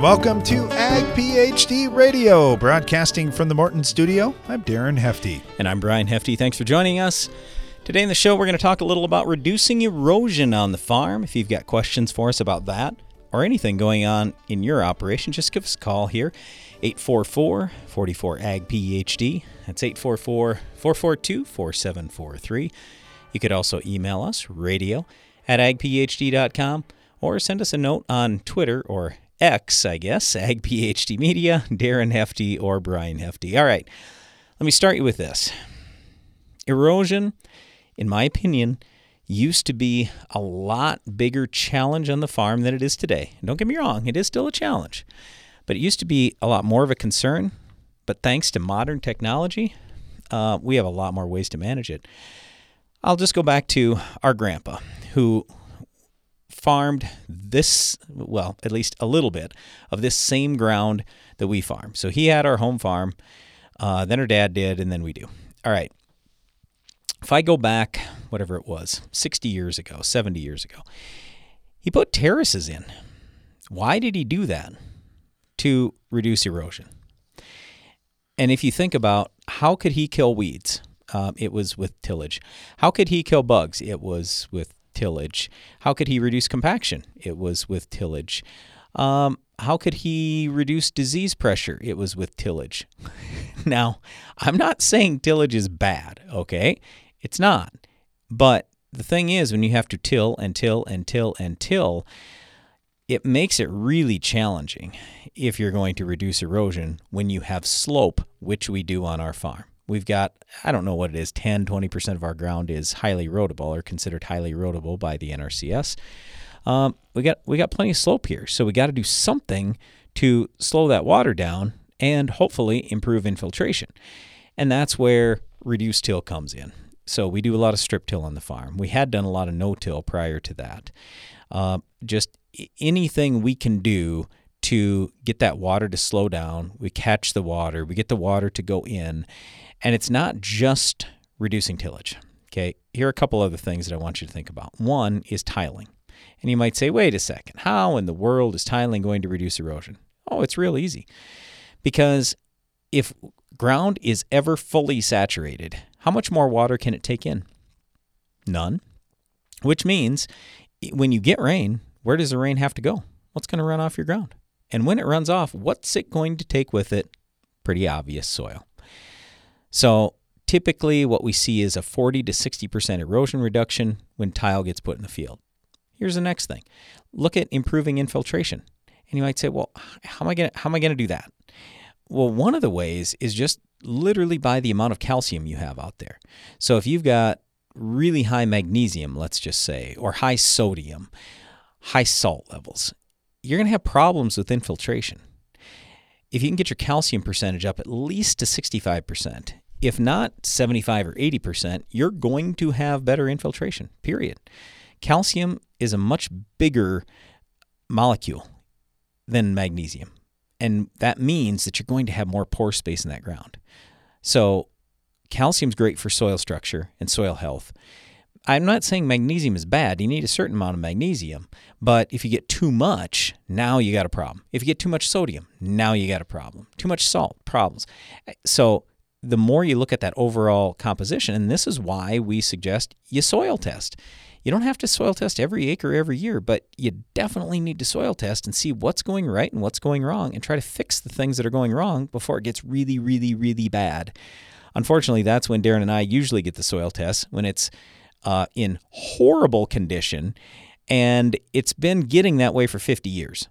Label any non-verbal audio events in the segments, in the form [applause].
and welcome to Ag PhD Radio, broadcasting from the Morton Studio. I'm Darren Hefty. And I'm Brian Hefty. Thanks for joining us. Today in the show, we're going to talk a little about reducing erosion on the farm. If you've got questions for us about that or anything going on in your operation, just give us a call here 844 44 Ag PhD. That's 844 442 4743. You could also email us, radio at agphd.com, or send us a note on Twitter or X, I guess, Ag PhD Media, Darren Hefty, or Brian Hefty. All right, let me start you with this. Erosion, in my opinion, used to be a lot bigger challenge on the farm than it is today. don't get me wrong, it is still a challenge, but it used to be a lot more of a concern. But thanks to modern technology, uh, we have a lot more ways to manage it. I'll just go back to our grandpa, who farmed this, well, at least a little bit of this same ground that we farm. So he had our home farm, uh, then her dad did, and then we do. All right. If I go back, whatever it was, 60 years ago, 70 years ago, he put terraces in. Why did he do that? To reduce erosion. And if you think about how could he kill weeds? Um, it was with tillage. How could he kill bugs? It was with tillage. How could he reduce compaction? It was with tillage. Um, how could he reduce disease pressure? It was with tillage. [laughs] now, I'm not saying tillage is bad, okay? It's not. But the thing is, when you have to till and till and till and till, it makes it really challenging if you're going to reduce erosion when you have slope, which we do on our farm. We've got, I don't know what it is, 10, 20% of our ground is highly erodible or considered highly erodible by the NRCS. Um, we got we got plenty of slope here, so we got to do something to slow that water down and hopefully improve infiltration. And that's where reduced till comes in. So we do a lot of strip till on the farm. We had done a lot of no till prior to that. Uh, just anything we can do to get that water to slow down. We catch the water, we get the water to go in, and it's not just reducing tillage. Okay, here are a couple other things that I want you to think about. One is tiling. And you might say, wait a second, how in the world is tiling going to reduce erosion? Oh, it's real easy. Because if ground is ever fully saturated, how much more water can it take in? None. Which means when you get rain, where does the rain have to go? What's going to run off your ground? And when it runs off, what's it going to take with it? Pretty obvious soil. So typically, what we see is a 40 to 60% erosion reduction when tile gets put in the field. Here's the next thing look at improving infiltration. And you might say, well, how am I going to, do that? Well, one of the ways is just literally by the amount of calcium you have out there. So if you've got really high magnesium, let's just say, or high sodium, high salt levels, you're going to have problems with infiltration. If you can get your calcium percentage up at least to 65%, if not 75 or 80%, you're going to have better infiltration, period. Calcium is a much bigger molecule than magnesium. And that means that you're going to have more pore space in that ground. So, calcium's great for soil structure and soil health. I'm not saying magnesium is bad. You need a certain amount of magnesium. But if you get too much, now you got a problem. If you get too much sodium, now you got a problem. Too much salt, problems. So the more you look at that overall composition, and this is why we suggest you soil test. You don't have to soil test every acre every year, but you definitely need to soil test and see what's going right and what's going wrong and try to fix the things that are going wrong before it gets really, really, really bad. Unfortunately, that's when Darren and I usually get the soil test when it's uh, in horrible condition, and it's been getting that way for 50 years.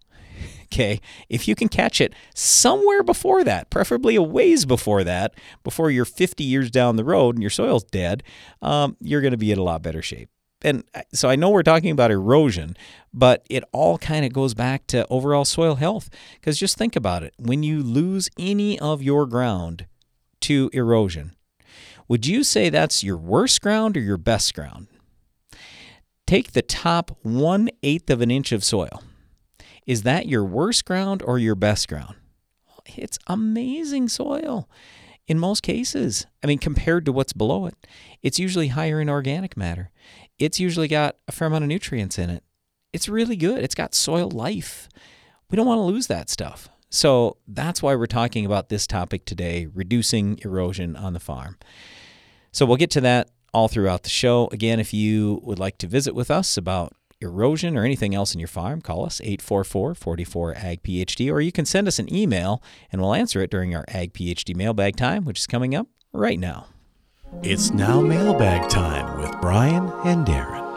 Okay, if you can catch it somewhere before that, preferably a ways before that, before you're 50 years down the road and your soil's dead, um, you're going to be in a lot better shape. And uh, so I know we're talking about erosion, but it all kind of goes back to overall soil health. Because just think about it when you lose any of your ground to erosion, would you say that's your worst ground or your best ground? Take the top one eighth of an inch of soil. Is that your worst ground or your best ground? It's amazing soil in most cases. I mean, compared to what's below it, it's usually higher in organic matter. It's usually got a fair amount of nutrients in it. It's really good. It's got soil life. we don't want to lose that stuff. So that's why we're talking about this topic today reducing erosion on the farm. So we'll get to that all throughout the show. Again, if you would like to visit with us about erosion or anything else in your farm, call us 844 44 Ag PhD, or you can send us an email and we'll answer it during our Ag PhD mailbag time, which is coming up right now. It's now mailbag time with Brian and Darren.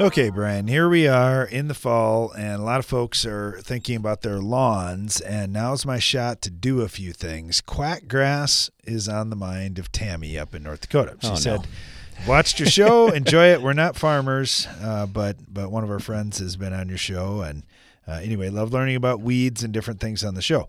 Okay, Brian, here we are in the fall, and a lot of folks are thinking about their lawns, and now's my shot to do a few things. Quack grass is on the mind of Tammy up in North Dakota. She Oh, no. Watched your show, [laughs] enjoy it. We're not farmers, uh, but but one of our friends has been on your show, and uh, anyway, love learning about weeds and different things on the show.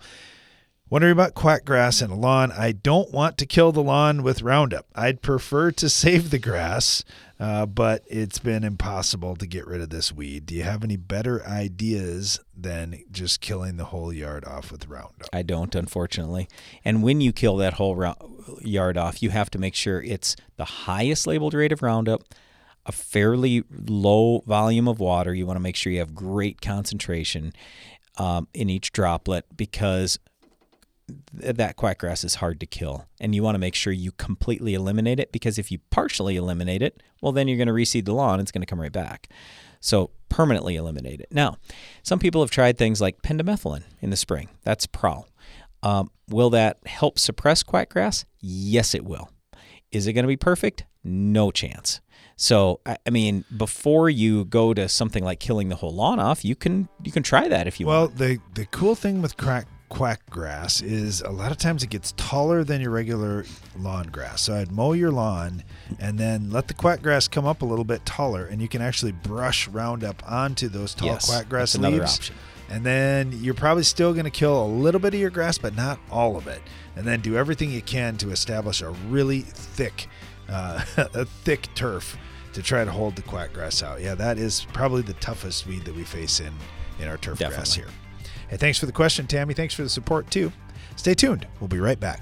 Wondering about quack grass and a lawn. I don't want to kill the lawn with Roundup. I'd prefer to save the grass, uh, but it's been impossible to get rid of this weed. Do you have any better ideas than just killing the whole yard off with Roundup? I don't, unfortunately. And when you kill that whole yard off, you have to make sure it's the highest labeled rate of Roundup, a fairly low volume of water. You want to make sure you have great concentration um, in each droplet because that quackgrass is hard to kill. And you want to make sure you completely eliminate it because if you partially eliminate it, well, then you're going to reseed the lawn. It's going to come right back. So permanently eliminate it. Now, some people have tried things like pendimethalin in the spring. That's prowl. Um, will that help suppress quackgrass? Yes, it will. Is it going to be perfect? No chance. So, I mean, before you go to something like killing the whole lawn off, you can you can try that if you Well, want. the the cool thing with crack quack grass is a lot of times it gets taller than your regular lawn grass. So I'd mow your lawn and then let the quack grass come up a little bit taller, and you can actually brush Roundup onto those tall Yes, quack grass that's another option. And then you're probably still going to kill a little bit of your grass, but not all of it. And then do everything you can to establish a really thick, uh, [laughs] a thick turf to try to hold the quack grass out. Yeah, that is probably the toughest weed that we face in in our turf grass here. Hey, thanks for the question, Tammy. Thanks for the support too. Stay tuned. We'll be right back.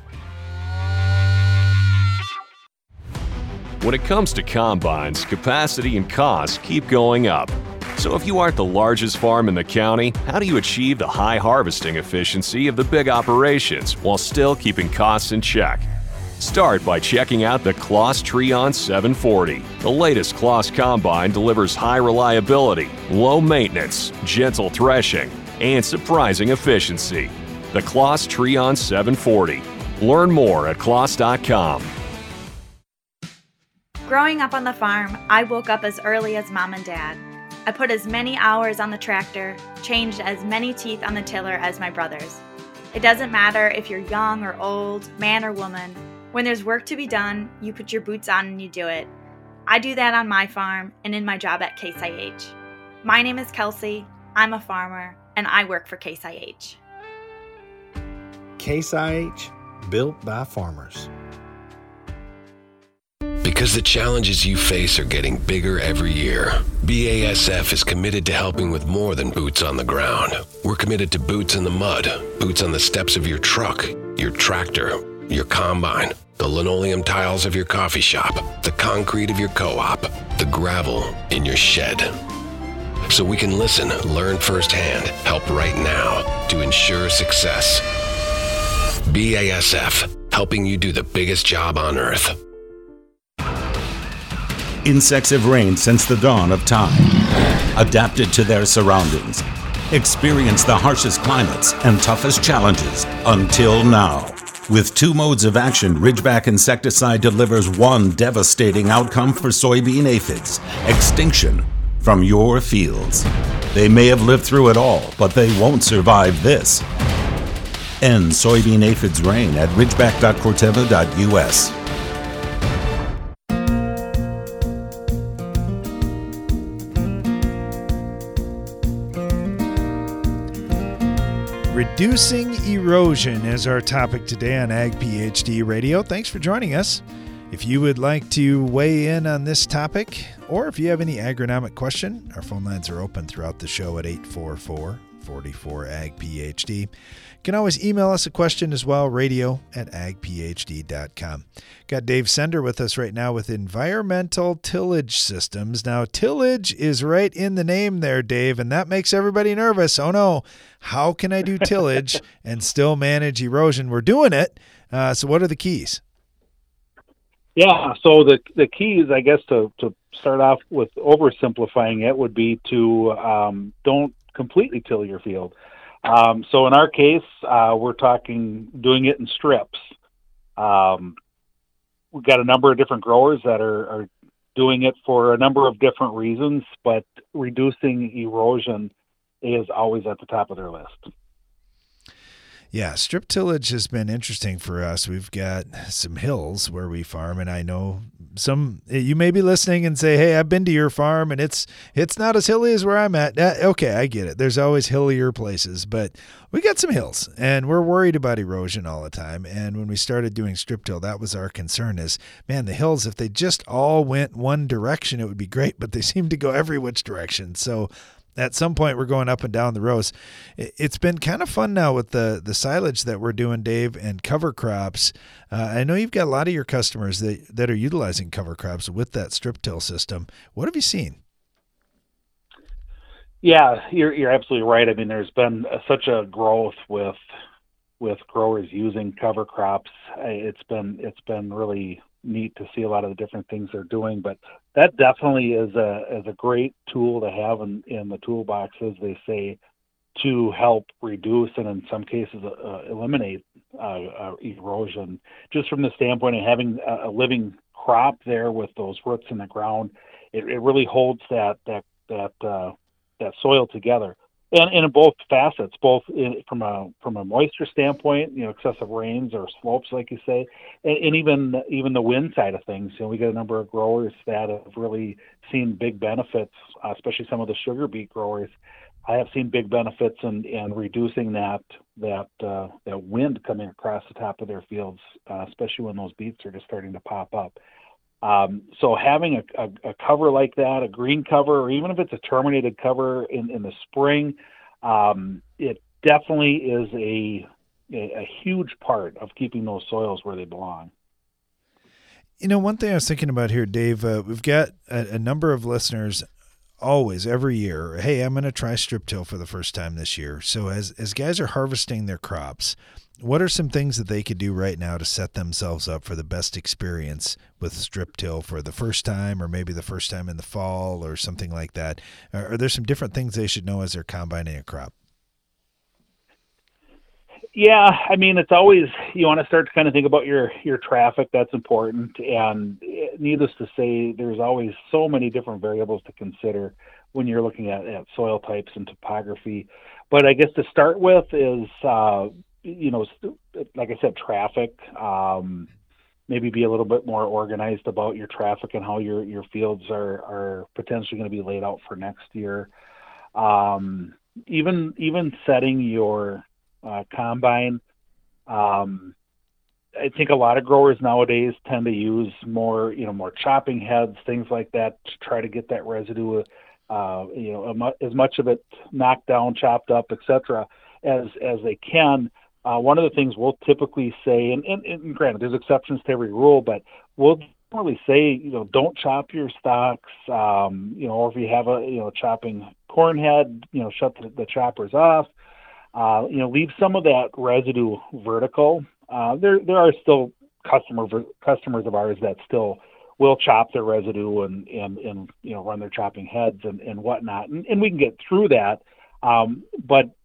When it comes to combines, capacity and costs keep going up. So if you aren't the largest farm in the county, how do you achieve the high harvesting efficiency of the big operations while still keeping costs in check? Start by checking out the Claas Trion 740. The latest Claas combine delivers high reliability, low maintenance, gentle threshing, and surprising efficiency. The Claas Trion 740. Learn more at claas.com. Growing up on the farm, I woke up as early as mom and dad. I put as many hours on the tractor, changed as many teeth on the tiller as my brothers. It doesn't matter if you're young or old, man or woman. When there's work to be done, you put your boots on and you do it. I do that on my farm and in my job at Case IH. My name is Kelsey, I'm a farmer, and I work for Case IH. Case IH, built by farmers. Because the challenges you face are getting bigger every year, BASF is committed to helping with more than boots on the ground. We're committed to boots in the mud, boots on the steps of your truck, your tractor, your combine, the linoleum tiles of your coffee shop, the concrete of your co op, the gravel in your shed. So we can listen, learn firsthand, help right now to ensure success. BASF, helping you do the biggest job on earth. Insects have reigned since the dawn of time, adapted to their surroundings, experienced the harshest climates and toughest challenges until now. With two modes of action, Ridgeback insecticide delivers one devastating outcome for soybean aphids extinction from your fields. They may have lived through it all, but they won't survive this. End soybean aphids reign at ridgeback.corteva.us. Reducing erosion is our topic today on Ag PhD Radio. Thanks for joining us. If you would like to weigh in on this topic, or if you have any agronomic question, our phone lines are open throughout the show at 844 44 Ag PhD. You can always email us a question as well, radio at agphd.com. Got Dave Sender with us right now with Environmental Tillage Systems. Now, tillage is right in the name there, Dave, and that makes everybody nervous. Oh no, how can I do tillage [laughs] and still manage erosion? We're doing it. Uh, so, what are the keys? Yeah, so the the keys, I guess, to to start off with oversimplifying it would be to um, don't completely till your field. Um, so in our case, uh, we're talking doing it in strips. Um, we've got a number of different growers that are, are doing it for a number of different reasons, but reducing erosion is always at the top of their list. Yeah, strip tillage has been interesting for us. We've got some hills where we farm, and I know some. You may be listening and say, "Hey, I've been to your farm, and it's it's not as hilly as where I'm at." Uh, okay, I get it. There's always hillier places, but we got some hills, and we're worried about erosion all the time. And when we started doing strip till, that was our concern: is man, the hills. If they just all went one direction, it would be great, but they [laughs] seem to go every which direction. So at some point we're going up and down the rows. It's been kind of fun now with the the silage that we're doing, Dave, and cover crops. Uh, I know you've got a lot of your customers that that are utilizing cover crops with that strip till system. What have you seen? Yeah, you're you're absolutely right. I mean, there's been such a growth with with growers using cover crops. It's been it's been really neat to see a lot of the different things they're doing. But that definitely is a is a great tool to have in, in the toolbox, as they say, to help reduce and in some cases uh, eliminate uh, uh, erosion. Just from the standpoint of having a, a, living crop there with those roots in the ground, it, it really holds that that that uh, that soil together and, and in both facets, both in, from a from a moisture standpoint, you know, excessive rains or slopes, like you say, and, and even even the wind side of things. You know, we got a number of growers that have really seen big benefits, uh, especially some of the sugar beet growers. I have seen big benefits in, in reducing that that uh, that wind coming across the top of their fields, uh, especially when those beets are just starting to pop up. Um, so having a, a, a, cover like that, a green cover, or even if it's a terminated cover in, in the spring, um, it definitely is a, a, a huge part of keeping those soils where they belong. You know, one thing I was thinking about here, Dave, uh, we've got a, a, number of listeners always every year. Hey, I'm going to try strip till for the first time this year. So as as guys are harvesting their crops, what are some things that they could do right now to set themselves up for the best experience with strip till for the first time or maybe the first time in the fall or something like that? Are, are there some different things they should know as they're combining a crop? Yeah, I mean it's always you want to start to kind of think about your your traffic. That's important, and needless to say, there's always so many different variables to consider when you're looking at, at soil types and topography. But I guess to start with is uh, you know, like I said, traffic. Um, maybe be a little bit more organized about your traffic and how your your fields are are potentially going to be laid out for next year. Um, even even setting your uh, combine. Um, I think a lot of growers nowadays tend to use more, you know, more chopping heads, things like that, to try to get that residue, uh, you know, as much of it knocked down, chopped up, etc., as as they can. Uh, one of the things we'll typically say, and, and, and granted, there's exceptions to every rule, but we'll generally say, you know, don't chop your stocks. Um, you know, or if you have a, you know, chopping corn head, you know, shut the, the choppers off. Uh, you know, leave some of that residue vertical. Uh, there, there are still customer customers of ours that still will chop their residue and and and you know run their chopping heads and and whatnot, and, and we can get through that. Um, but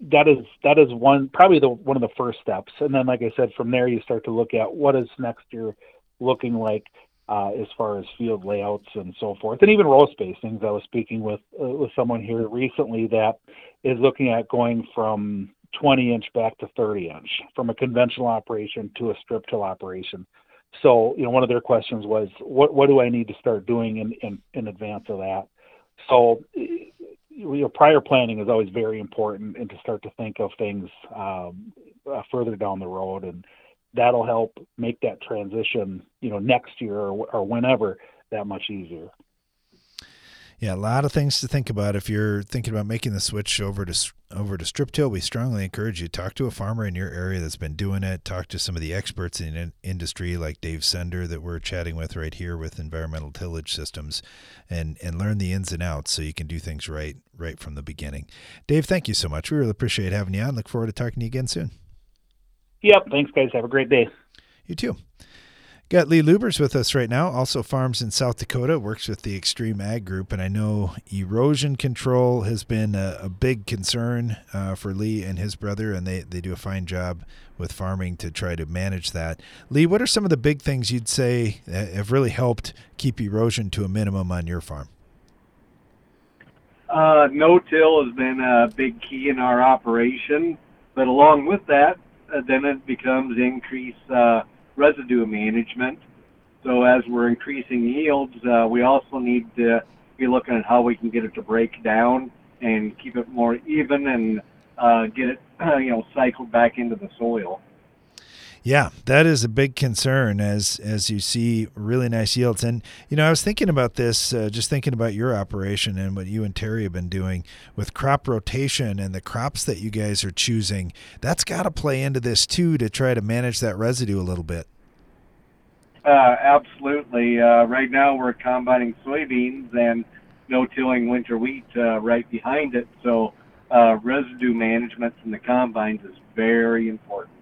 that is that is one probably the one of the first steps. And then like i said from there you start to look at what is next year looking like uh, as far as field layouts and so forth and even row spacings. I was speaking with uh, with someone here recently that is looking at going from 20 inch back to 30 inch from a conventional operation to a strip till operation. So you know one of their questions was what what do i need to start doing in in, in advance of that? So you know, prior planning is always very important, and to start to think of things um, uh, further down the road, and that'll help make that transition, you know, next year or, or whenever that much easier. Yeah, a lot of things to think about if you're thinking about making the switch over to over to strip till. We strongly encourage you talk to a farmer in your area that's been doing it. Talk to some of the experts in the industry, like Dave Sender, that we're chatting with right here with Environmental Tillage Systems, and and learn the ins and outs so you can do things right right from the beginning. Dave, thank you so much. We really appreciate having you on. Look forward to talking to you again soon. Yep. Thanks, guys. Have a great day. You too. Got Lee Lubbers with us right now. Also farms in South Dakota, works with the XtremeAg Group, and I know erosion control has been a, a big concern uh, for Lee and his brother, and they, they do a fine job with farming to try to manage that. Lee, what are some of the big things you'd say have really helped keep erosion to a minimum on your farm? Uh, no-till has been a big key in our operation, but along with that, uh, then it becomes increased uh, residue management. So as we're increasing yields, uh, we also need to be looking at how we can get it to break down and keep it more even and uh, get it, [clears throat] you know, cycled back into the soil. Yeah, that is a big concern as as you see really nice yields. And you know, I was thinking about this, uh, just thinking about your operation and what you and Terry have been doing with crop rotation and the crops that you guys are choosing. That's got to play into this too to try to manage that residue a little bit. Uh, absolutely. Uh, right now, we're combining soybeans and no-tilling winter wheat uh, right behind it. So, uh, residue management from the combines is very important.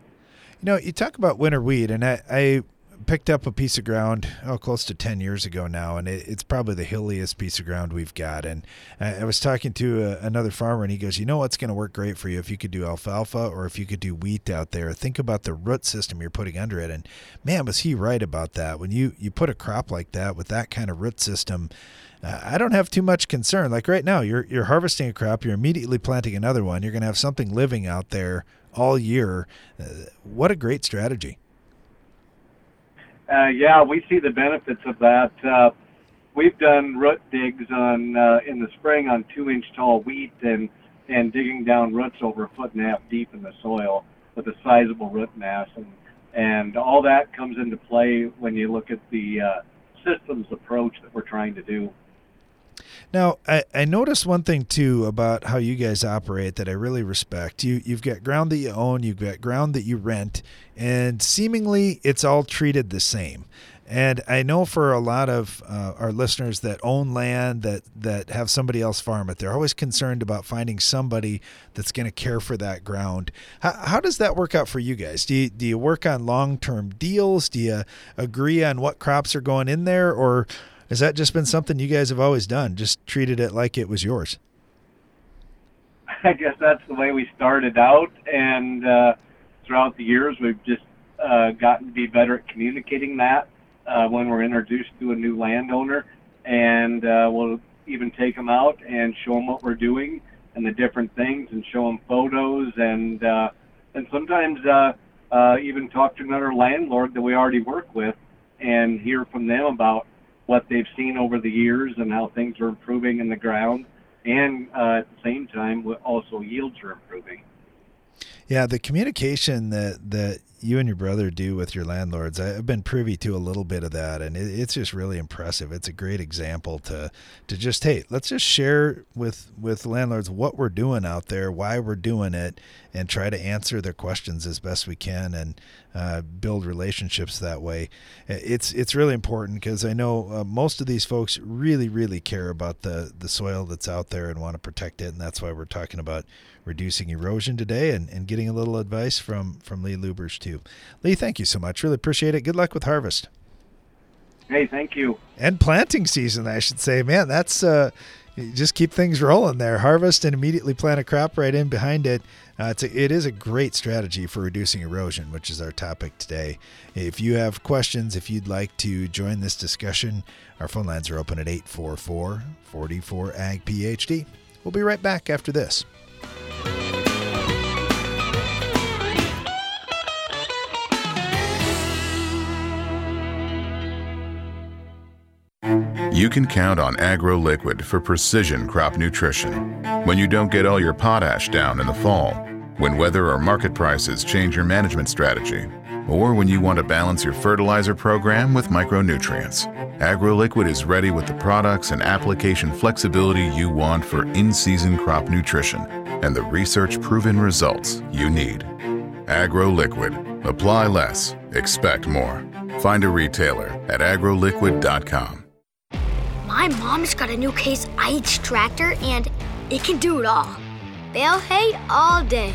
You know, you talk about winter wheat, and I, I picked up a piece of ground oh close to 10 years ago now and it, it's probably the hilliest piece of ground we've got and i, I was talking to a, another farmer and he goes you know what's going to work great for you if you could do alfalfa or if you could do wheat out there think about the root system you're putting under it and man was he right about that when you you put a crop like that with that kind of root system uh, I don't have too much concern. Like right now, you're you're harvesting a crop, you're immediately planting another one. You're going to have something living out there all year. Uh, what a great strategy. Uh, yeah, we see the benefits of that. Uh, we've done root digs on uh, in the spring on two inch tall wheat and and digging down roots over a foot and a half deep in the soil with a sizable root mass and and all that comes into play when you look at the uh, systems approach that we're trying to do. Now, I, I noticed one thing too about how you guys operate that I really respect. You you've got ground that you own, you've got ground that you rent, and seemingly it's all treated the same. And I know for a lot of uh, our listeners that own land that that have somebody else farm it, they're always concerned about finding somebody that's going to care for that ground. How, how does that work out for you guys? Do you, do you work on long term deals? Do you agree on what crops are going in there, or has that just been something you guys have always done? Just treated it like it was yours? [laughs] I guess that's the way we started out, and uh, throughout the years, we've just uh, gotten to be better at communicating that uh, when we're introduced to a new landowner, and uh, we'll even take them out and show them what we're doing and the different things, and show them photos, and uh, and sometimes uh, uh, even talk to another landlord that we already work with and hear from them about what they've seen over the years and how things are improving in the ground, and uh, at the same time, also yields are improving. Yeah, the communication that that you and your brother do with your landlords, I've been privy to a little bit of that, and it, it's just really impressive. It's a great example to to just hey, let's just share with with landlords what we're doing out there, why we're doing it, and try to answer their questions as best we can, and uh, build relationships that way. It's it's really important because I know uh, most of these folks really really care about the the soil that's out there and want to protect it, and that's why we're talking about reducing erosion today and, and getting a little advice from from Lee Lubbers too. Lee, thank you so much. Really appreciate it. Good luck with harvest. Hey, thank you. And planting season, I should say. Man, that's uh, just keep things rolling there. Harvest and immediately plant a crop right in behind it. Uh, it's a, it is a great strategy for reducing erosion, which is our topic today. If you have questions, if you'd like to join this discussion, our phone lines are open at 844 44 AG PhD. We'll be right back after this. You can count on AgroLiquid for precision crop nutrition. When you don't get all your potash down in the fall, when weather or market prices change your management strategy, or when you want to balance your fertilizer program with micronutrients. AgroLiquid is ready with the products and application flexibility you want for in season crop nutrition and the research proven results you need. AgroLiquid. Apply less, expect more. Find a retailer at agroliquid.com. My mom's got a new Case IH tractor and it can do it all. Bale hay all day.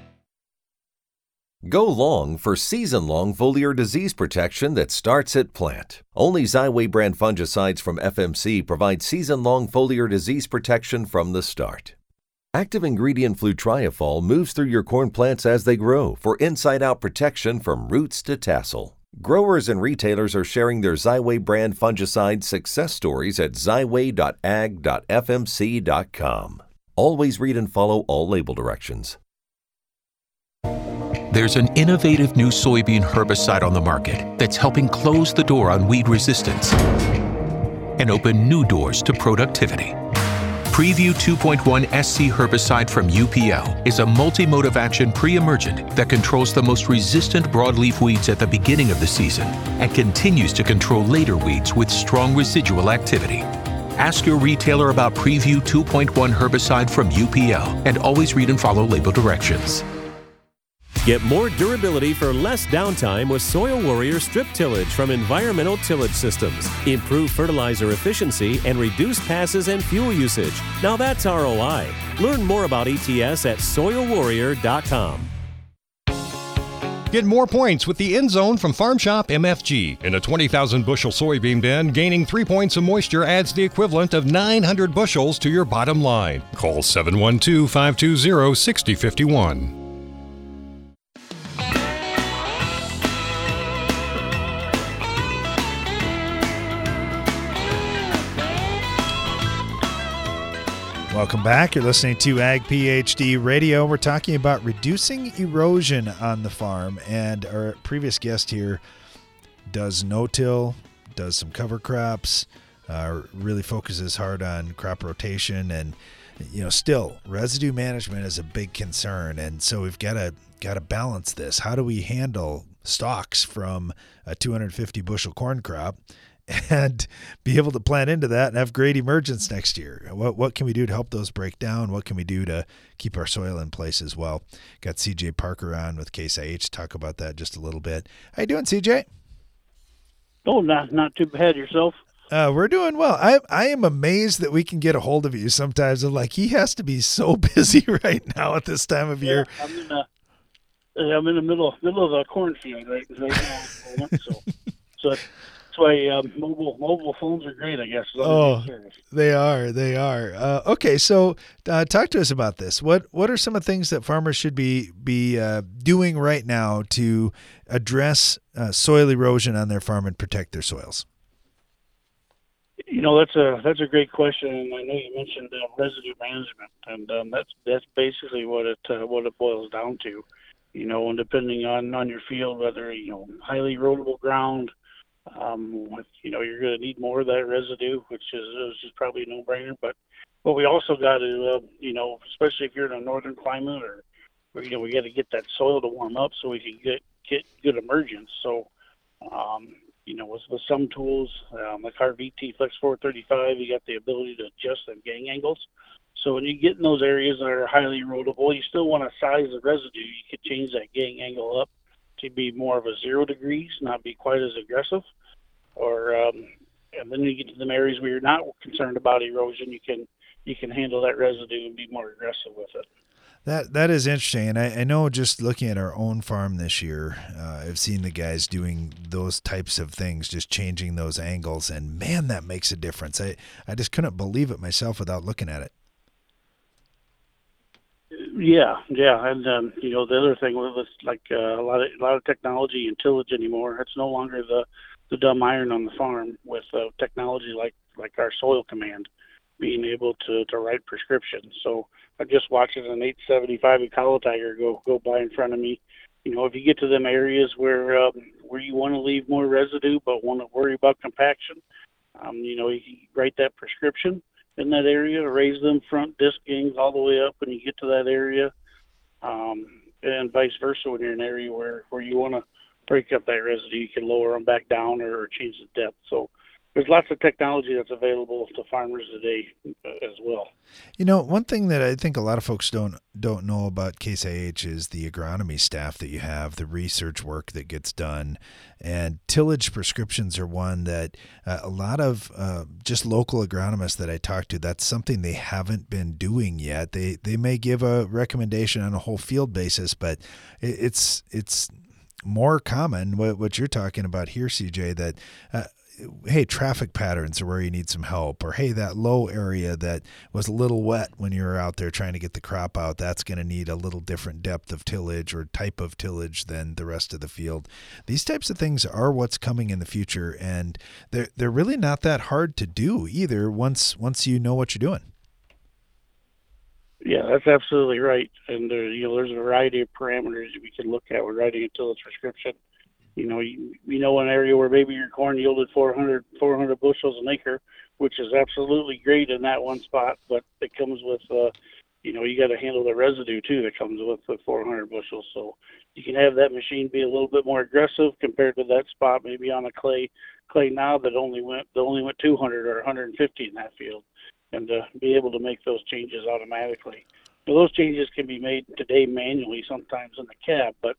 Go long for season long foliar disease protection that starts at plant. Only Xyway brand fungicides from FMC provide season long foliar disease protection from the start. Active ingredient flutriafol moves through your corn plants as they grow for inside out protection from roots to tassel. Growers and retailers are sharing their Xyway brand fungicide success stories at xyway.ag.fmc.com. Always read and follow all label directions. There's an innovative new soybean herbicide on the market that's helping close the door on weed resistance and open new doors to productivity. Preview 2.1 SC herbicide from UPL is a multi-mode of action pre-emergent that controls the most resistant broadleaf weeds at the beginning of the season and continues to control later weeds with strong residual activity. Ask your retailer about Preview 2.1 herbicide from UPL and always read and follow label directions. Get more durability for less downtime with Soil Warrior Strip Tillage from Environmental Tillage Systems. Improve fertilizer efficiency and reduce passes and fuel usage. Now that's ROI. Learn more about ETS at soilwarrior.com. Get more points with the end zone from Farm Shop MFG. In a 20,000 bushel soybean bin, gaining three points of moisture adds the equivalent of 900 bushels to your bottom line. Call 712 520 6051. Welcome back. You're listening to Ag PhD Radio. We're talking about reducing erosion on the farm, and our previous guest here does no-till, does some cover crops, uh, really focuses hard on crop rotation, and you know, still residue management is a big concern, and so we've got to got to balance this. How do we handle stalks from a 250 bushel corn crop? And [laughs] be able to plan into that and have great emergence next year. What what can we do to help those break down? What can we do to keep our soil in place as well? Got CJ Parker on with Case IH talk about that just a little bit. How you doing, CJ? Oh, not not too bad yourself. Uh, we're doing well. I I am amazed that we can get a hold of you sometimes. I'm like, he has to be so [laughs] busy right now at this time of yeah, year. I'm in the I'm in the middle middle of a cornfield right, right now. so [laughs] so that's why um, mobile mobile phones are great, I guess. Oh, they are. They are. Uh, okay, so uh, talk to us about this. What What are some of the things that farmers should be be uh, doing right now to address uh, soil erosion on their farm and protect their soils? You know, that's a that's a great question, and I know you mentioned uh, residue management, and um, that's that's basically what it uh, what it boils down to. You know, and depending on on your field, whether you know highly erodible ground um, with, you know, you're going to need more of that residue, which is, is just probably a no-brainer. But but we also got to, uh, you know, especially if you're in a northern climate, or, or you know, we got to get that soil to warm up so we can get get good emergence. So, um, you know, with, with some tools, um, like our VT Flex 435, you got the ability to adjust the gang angles. So when you get in those areas that are highly erodible, you still want to size the residue. You could change that gang angle up to be more of a zero degrees, not be quite as aggressive. Or um, and then you get to the areas where you're not concerned about erosion, you can you can handle that residue and be more aggressive with it. That that is interesting, and I, I know just looking at our own farm this year, uh, I've seen the guys doing those types of things, just changing those angles, and man, that makes a difference. I I just couldn't believe it myself without looking at it. Yeah, yeah, and um, you know the other thing with like uh, a lot of a lot of technology and tillage anymore. It's no longer the the dumb iron on the farm with uh, technology like like our soil command being able to to write prescriptions. So I just watched an 875 Ecolo-Tiger go go by in front of me. You know, if you get to them areas where um, where you want to leave more residue but want to worry about compaction, um, you know, you write that prescription in that area, raise them front disc gangs all the way up when you get to that area, um, and vice versa when you're in an area where where you want to break up that residue, you can lower them back down or, or change the depth. So there's lots of technology that's available to farmers today uh, as well. You know, one thing that I think a lot of folks don't don't know about Case IH is the agronomy staff that you have, the research work that gets done, and tillage prescriptions are one that uh, a lot of uh, just local agronomists that I talk to, that's something they haven't been doing yet. They they may give a recommendation on a whole field basis, but it, it's it's more common what, what you're talking about here, CJ, that uh, hey, traffic patterns are where you need some help, or hey, that low area that was a little wet when you were out there trying to get the crop out, that's going to need a little different depth of tillage or type of tillage than the rest of the field. These types of things are what's coming in the future, and they're they're really not that hard to do either. Once once you know what you're doing. Yeah, that's absolutely right. And there, you know, there's a variety of parameters we can look at when writing a tillage prescription you know, you, you know an area where maybe your corn yielded 400, 400 bushels an acre, which is absolutely great in that one spot, but it comes with, uh, you know, you got to handle the residue too that comes with the 400 bushels. So you can have that machine be a little bit more aggressive compared to that spot, maybe on a clay clay now that only went that only went 200 or 150 in that field, and uh, be able to make those changes automatically. Now, those changes can be made today manually, sometimes in the cab, but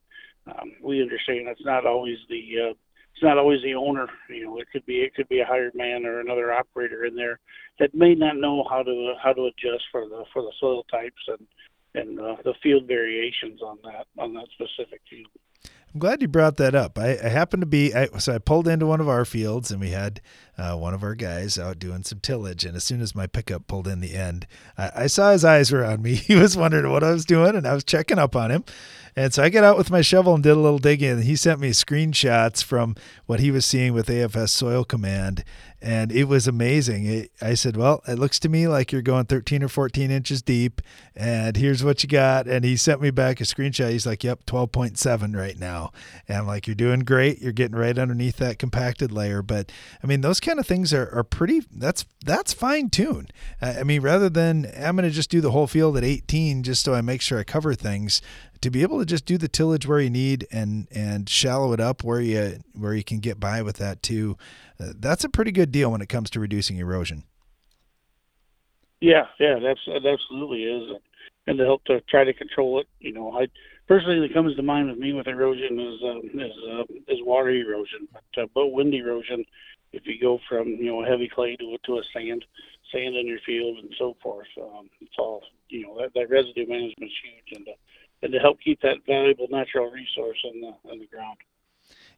um, we understand it's not always the uh, it's not always the owner. You know, it could be it could be a hired man or another operator in there that may not know how to how to adjust for the for the soil types and and uh, the field variations on that on that specific field. I'm glad you brought that up. I, I happened to be I, so I pulled into one of our fields and we had uh, one of our guys out doing some tillage. And as soon as my pickup pulled in the end, I, I saw his eyes were on me. [laughs] He was wondering what I was doing, and I was checking up on him. And so I get out with my shovel and did a little digging. And he sent me screenshots from what he was seeing with AFS Soil Command. And it was amazing. It, I said, Well, it looks to me like you're going 13 or 14 inches deep. And here's what you got. And he sent me back a screenshot. He's like, Yep, 12.7 right now. And I'm like, You're doing great. You're getting right underneath that compacted layer. But I mean, those kind of things are, are pretty, that's, that's fine tuned. I mean, rather than I'm going to just do the whole field at 18 just so I make sure I cover things, to be able to just do the tillage where you need and and shallow it up where you where you can get by with that too. Uh, that's a pretty good deal when it comes to reducing erosion. Yeah, yeah, that's that absolutely is, and to help to try to control it. You know, I personally that comes to mind with me with erosion is uh, is uh, is water erosion, but, uh, but wind erosion. If you go from you know heavy clay to to a sand sand in your field and so forth, um, it's all you know that, that residue management is huge, and uh, and to help keep that valuable natural resource in the in the ground.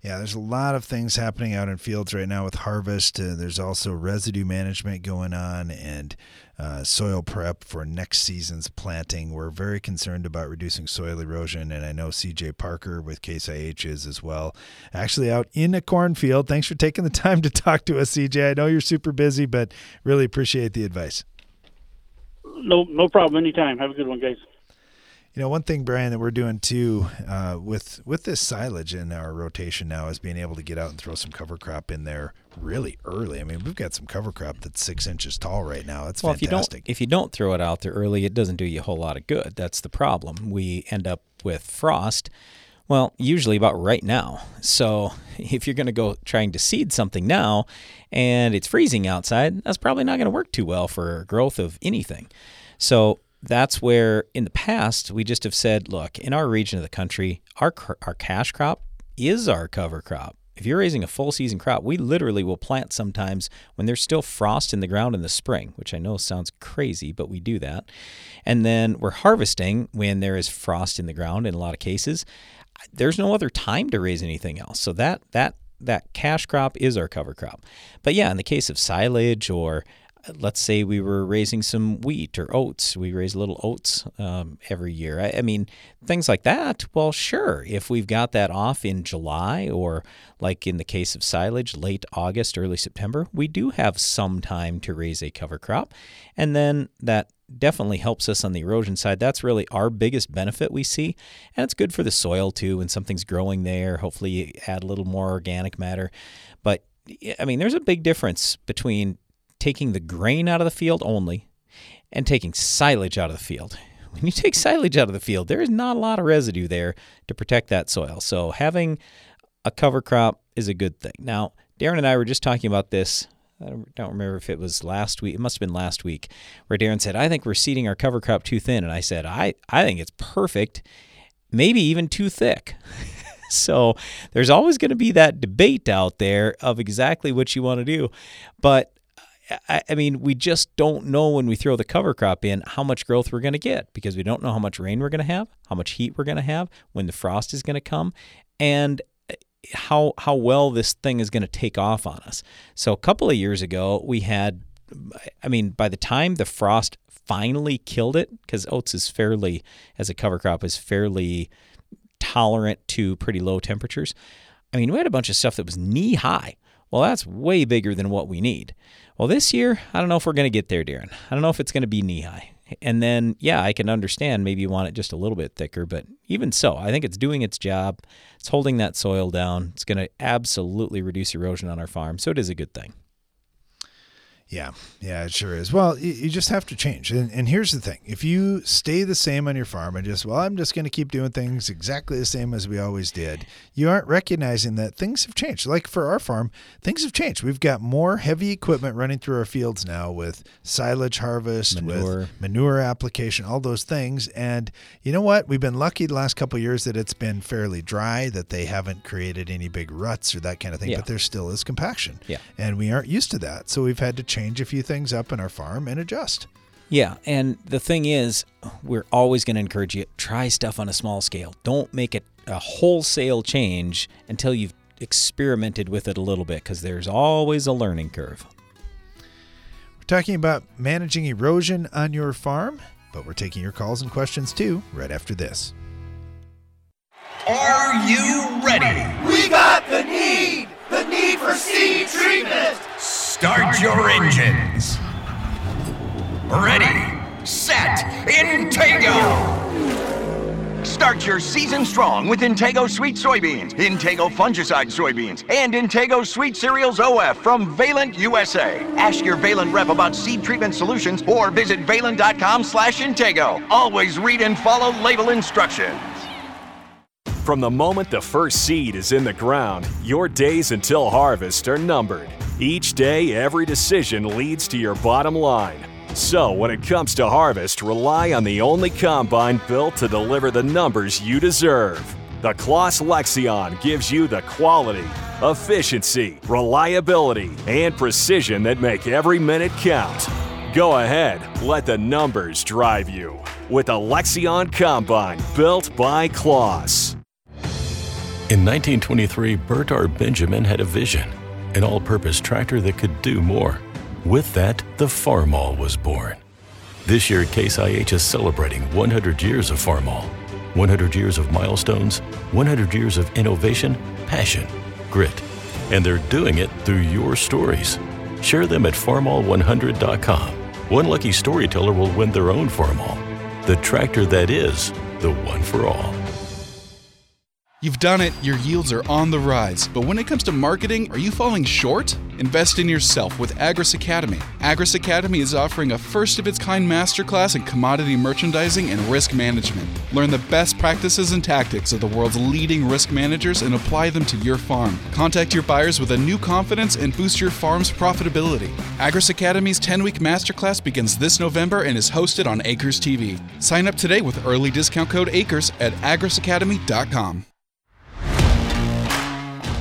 Yeah, there's a lot of things happening out in fields right now with harvest. Uh, there's also residue management going on and uh, soil prep for next season's planting. We're very concerned about reducing soil erosion, and I know CJ Parker with Case IH is as well. Actually, out in a cornfield. Thanks for taking the time to talk to us, CJ. I know you're super busy, but really appreciate the advice. No, no problem. Anytime. Have a good one, guys. You know, one thing, Brian, that we're doing too uh, with with this silage in our rotation now is being able to get out and throw some cover crop in there really early. I mean, we've got some cover crop that's six inches tall right now. It's well, fantastic. if you don't if you don't throw it out there early, it doesn't do you a whole lot of good. That's the problem. We end up with frost. Well, usually about right now. So [laughs] if you're going to go trying to seed something now and it's freezing outside, that's probably not going to work too well for growth of anything. So that's where in the past we just have said, look, in our region of the country, our our cash crop is our cover crop. if you're raising a full season crop, we literally will plant sometimes when there's still frost in the ground in the spring, which I know sounds crazy, but we do that. And then we're harvesting when there is frost in the ground in a lot of cases. There's no other time to raise anything else. So that that that cash crop is our cover crop. But yeah, in the case of silage or let's say we were raising some wheat or oats. We raise little oats um, every year. I, I, mean, things like that. Well, sure. If we've got that off in July or, like in the case of silage, late August, early September, we do have some time to raise a cover crop. And then that definitely helps us on the erosion side. That's really our biggest benefit we see. And it's good for the soil too when something's growing there. Hopefully, you add a little more organic matter. But I mean, there's a big difference between taking the grain out of the field only and taking silage out of the field. When you take silage out of the field, there is not a lot of residue there to protect that soil. So having a cover crop is a good thing. Now, Darren and I were just talking about this. I don't remember if it was last week. It must have been last week where Darren said, I think we're seeding our cover crop too thin. And I said, I, I think it's perfect, maybe even too thick. [laughs] so there's always going to be that debate out there of exactly what you want to do. But I, I mean, we just don't know when we throw the cover crop in how much growth we're going to get because we don't know how much rain we're going to have, how much heat we're going to have, when the frost is going to come, and eh, how how well this thing is going to take off on us. So a couple of years ago, we had, I mean, by the time the frost finally killed it, because oats is fairly, as a cover crop, is fairly tolerant to pretty low temperatures. I mean, we had a bunch of stuff that was knee high. Well, that's way bigger than what we need. Well, this year, I don't know if we're going to get there, Darren. I don't know if it's going to be knee high. And then, yeah, I can understand maybe you want it just a little bit thicker, but even so, I think it's doing its job. It's holding that soil down. It's going to absolutely reduce erosion on our farm. So it is a good thing. Yeah, yeah, it sure is. Well, you, you just have to change. And, and, here's the thing if you stay the same on your farm and just, well, I'm just going to keep doing things exactly the same as we always did, you aren't recognizing that things have changed. Like for our farm, things have changed. We've got more heavy equipment running through our fields now with silage harvest, manure. with manure application, all those things. And you know what? We've been lucky the last couple years that it's been fairly dry, that they haven't created any big ruts or that kind of thing, yeah. but there still is compaction. Yeah. And we aren't used to that. So we've had to change a few things up in our farm and adjust. Yeah, and the thing is, we're always going to encourage you try stuff on a small scale. Don't make it a wholesale change until you've experimented with it a little bit because there's always a learning curve. We're talking about managing erosion on your farm, but we're taking your calls and questions too right after this. Are you ready? We got the need! The need for seed treatment! Start your engines. Ready, set, Intego! Start your season strong with Intego Suite Soybeans, Intego Fungicide Soybeans, and Intego Suite Cereals OF from Valent USA. Ask your Valent rep about seed treatment solutions or visit valent.com slash Intego. Always read and follow label instructions. From the moment the first seed is in the ground, your days until harvest are numbered. Each day, every decision leads to your bottom line. So, when it comes to harvest, rely on the only combine built to deliver the numbers you deserve. The Claas Lexion gives you the quality, efficiency, reliability, and precision that make every minute count. Go ahead, let the numbers drive you with the Lexion Combine built by Claas. In 1923, Bert R. Benjamin had a vision an all purpose tractor that could do more. With that, the Farmall was born. This year, Case IH is celebrating 100 years of Farmall. 100 years of milestones, 100 years of innovation, passion, grit. And they're doing it through your stories. Share them at farmall100.com. One lucky storyteller will win their own Farmall, the tractor that is the one for all. You've done it, your yields are on the rise. But when it comes to marketing, are you falling short? Invest in yourself with Agris Academy. Agris Academy is offering a first of its kind masterclass in commodity merchandising and risk management. Learn the best practices and tactics of the world's leading risk managers and apply them to your farm. Contact your buyers with a new confidence and boost your farm's profitability. Agris Academy's 10 week masterclass begins this November and is hosted on Acres TV. Sign up today with early discount code ACRES at agrisacademy.com.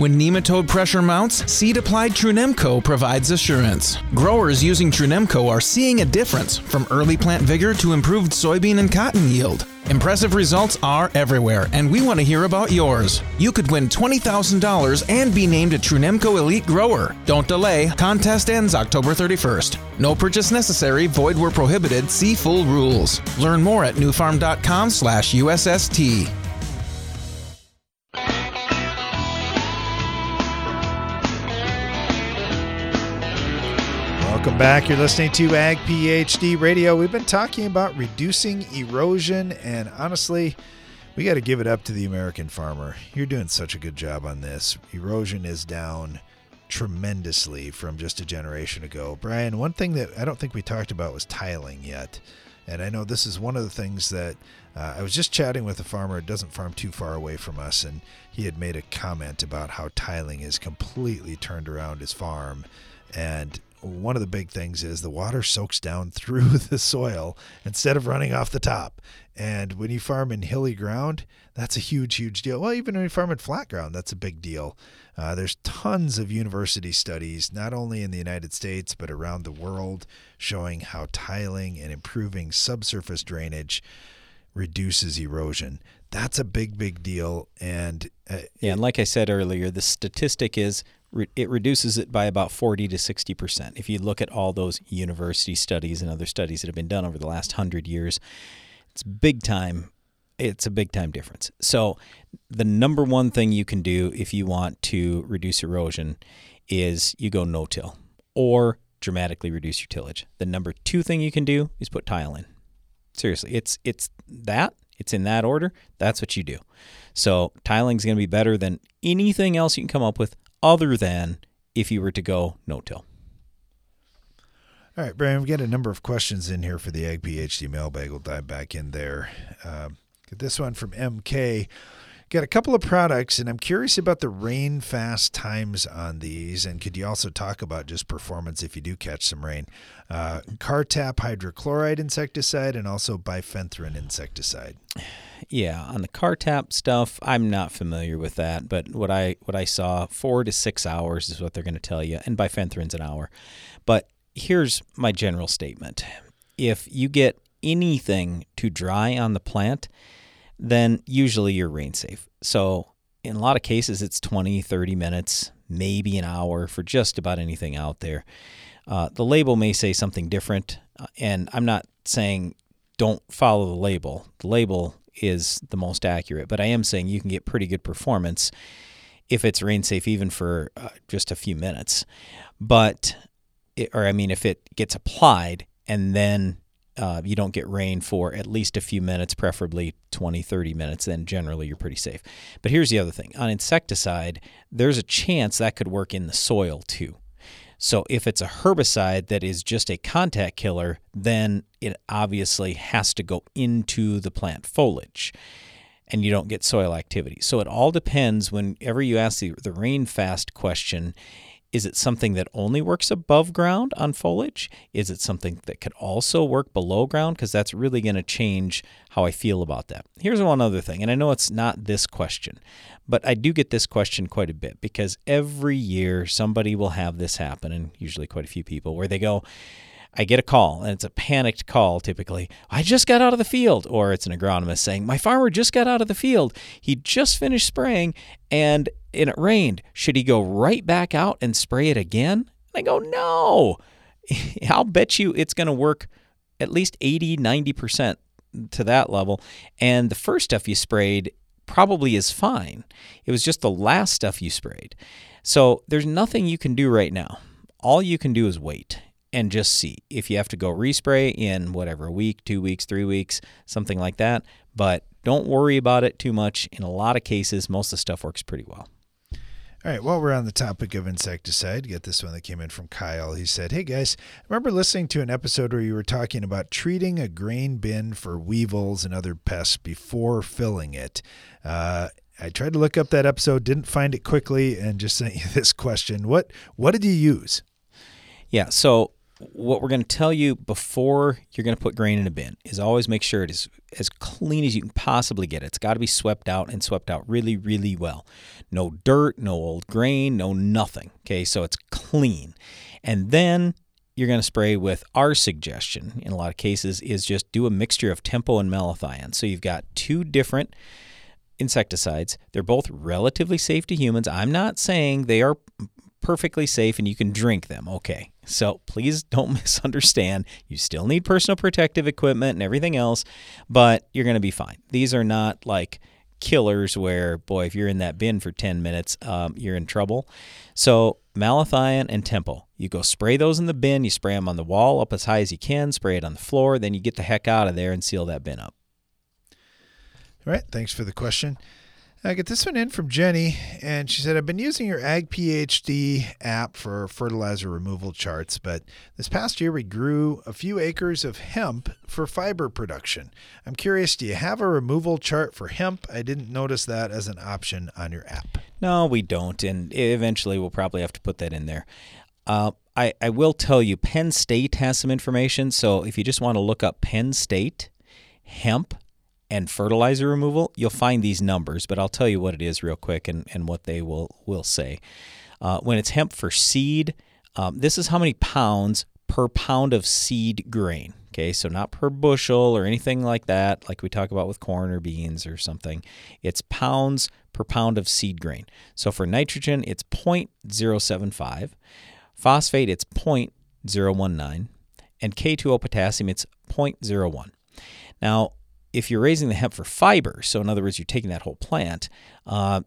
When nematode pressure mounts, seed applied Trunemco provides assurance. Growers using Trunemco are seeing a difference from early plant vigor to improved soybean and cotton yield. Impressive results are everywhere, and we want to hear about yours. You could win $20,000 and be named a Trunemco Elite Grower. Don't delay, contest ends October 31st. No purchase necessary, void where prohibited, see full rules. Learn more at nufarm.com slash USST. Welcome back. You're listening to Ag PhD Radio. We've been talking about reducing erosion, and honestly, we got to give it up to the American farmer. You're doing such a good job on this. Erosion is down tremendously from just a generation ago. Brian, one thing that I don't think we talked about was tiling yet. And I know this is one of the things that uh, I was just chatting with a farmer. It doesn't farm too far away from us, and he had made a comment about how tiling has completely turned around his farm. And one of the big things is the water soaks down [laughs] through the soil instead of running off the top. And when you farm in hilly ground, that's a huge, huge deal. Well, even when you farm in flat ground, that's a big deal. Uh, there's tons of university studies, not only in the United States, but around the world, showing how tiling and improving subsurface drainage reduces erosion. That's a big, big deal. And uh, yeah, and like I said earlier, the statistic is it reduces it by about 40 to 60 percent. If you look at all those university studies and other studies that have been done over the last hundred years, it's big time. It's a big time difference. So, the number one thing you can do if you want to reduce erosion is you go no till or dramatically reduce your tillage. The number two thing you can do is put tile in. Seriously, it's it's that it's in that order. That's what you do. So tiling is going to be better than anything else you can come up with other than if you were to go no till. All right, Brian, we've got a number of questions in here for the Ag PhD mailbag. We'll dive back in there. Um, get this one from MK. Got a couple of products, and I'm curious about the rain fast times on these. And could you also talk about just performance if you do catch some rain? Uh, Cartap hydrochloride insecticide and also bifenthrin insecticide. Yeah, on the Cartap stuff, I'm not familiar with that, but what I what I saw, four to six hours is what they're going to tell you, and bifenthrin's an hour. But here's my general statement: if you get anything to dry on the plant, then usually you're rain safe. So in a lot of cases, it's 20, 30 minutes, maybe an hour for just about anything out there. Uh, the label may say something different, uh, and I'm not saying don't follow the label. The label is the most accurate, but I am saying you can get pretty good performance if it's rain safe, even for uh, just a few minutes. But, it, or I mean, if it gets applied and then uh, you don't get rain for at least a few minutes, preferably 20, 30 minutes, then generally you're pretty safe. But here's the other thing on insecticide, there's a chance that could work in the soil too. So if it's a herbicide that is just a contact killer, then it obviously has to go into the plant foliage and you don't get soil activity. So it all depends whenever you ask the, the rain fast question is it something that only works above ground on foliage? Is it something that could also work below ground? Because that's really going to change how I feel about that. Here's one other thing, and I know it's not this question, but I do get this question quite a bit because every year somebody will have this happen, and usually quite a few people, where they go, I get a call, and it's a panicked call typically. I just got out of the field. Or it's an agronomist saying, My farmer just got out of the field. He just finished spraying and, and it rained. Should he go right back out and spray it again? And I go, No. [laughs] I'll bet you it's going to work at least 80, 90% to that level. And the first stuff you sprayed probably is fine. It was just the last stuff you sprayed. So there's nothing you can do right now. All you can do is wait and just see if you have to go respray in whatever a week, two weeks, three weeks, something like that. But don't worry about it too much. In a lot of cases, most of the stuff works pretty well. All right, while we're on the topic of insecticide, get this one that came in from Kyle. He said, Hey guys, I remember listening to an episode where you were talking about treating a grain bin for weevils and other pests before filling it. Uh, I tried to look up that episode, didn't find it quickly, and just sent you [laughs] this question. What what did you use? Yeah, so what we're going to tell you before you're going to put grain in a bin is always make sure it is as clean as you can possibly get it. It's got to be swept out and swept out really, really well. No dirt, no old grain, no nothing. Okay, so it's clean. And then you're going to spray with our suggestion in a lot of cases is just do a mixture of tempo and malathion. So you've got two different insecticides. They're both relatively safe to humans. I'm not saying they are perfectly safe and you can drink them. Okay. So please don't [laughs] misunderstand. You still need personal protective equipment and everything else, but you're going to be fine. These are not like killers where, boy, if you're in that bin for 10 minutes, um, you're in trouble. So malathion and tempo. You go spray those in the bin. You spray them on the wall up as high as you can, spray it on the floor, then you get the heck out of there and seal that bin up. All right. Thanks for the question. I get this one in from Jenny, and she said, I've been using your Ag PhD app for fertilizer removal charts, but this past year we grew a few acres of hemp for fiber production. I'm curious, do you have a removal chart for hemp? I didn't notice that as an option on your app. No, we don't, and eventually we'll probably have to put that in there. Uh, I, I will tell you, Penn State has some information, so if you just want to look up Penn State hemp, and fertilizer removal, you'll find these numbers, but I'll tell you what it is real quick and, and what they will, will say. Uh, when it's hemp for seed, um, this is how many pounds per pound of seed grain. Okay, so not per bushel or anything like that, like we talk about with corn or beans or something. It's pounds per pound of seed grain. So for nitrogen, it's 0.075. Phosphate, it's 0.019. And K2O potassium, it's 0.01. Now, if you're raising the hemp for fiber, so in other words, you're taking that whole plant, uh,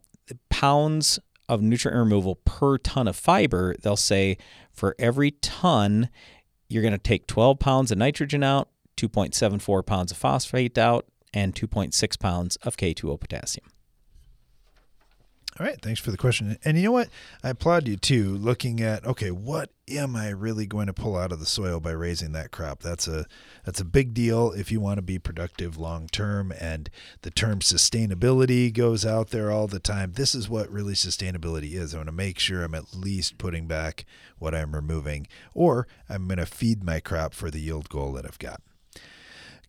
pounds of nutrient removal per ton of fiber, they'll say for every ton, you're going to take 12 pounds of nitrogen out, 2.74 pounds of phosphate out, and 2.6 pounds of K2O potassium. All right, thanks for the question. And you know what? I applaud you too, looking at okay, what am I really going to pull out of the soil by raising that crop? That's a that's a big deal if you want to be productive long term. And the term sustainability goes out there all the time. This is what really sustainability is. I want to make sure I'm at least putting back what I'm removing, or I'm going to feed my crop for the yield goal that I've got.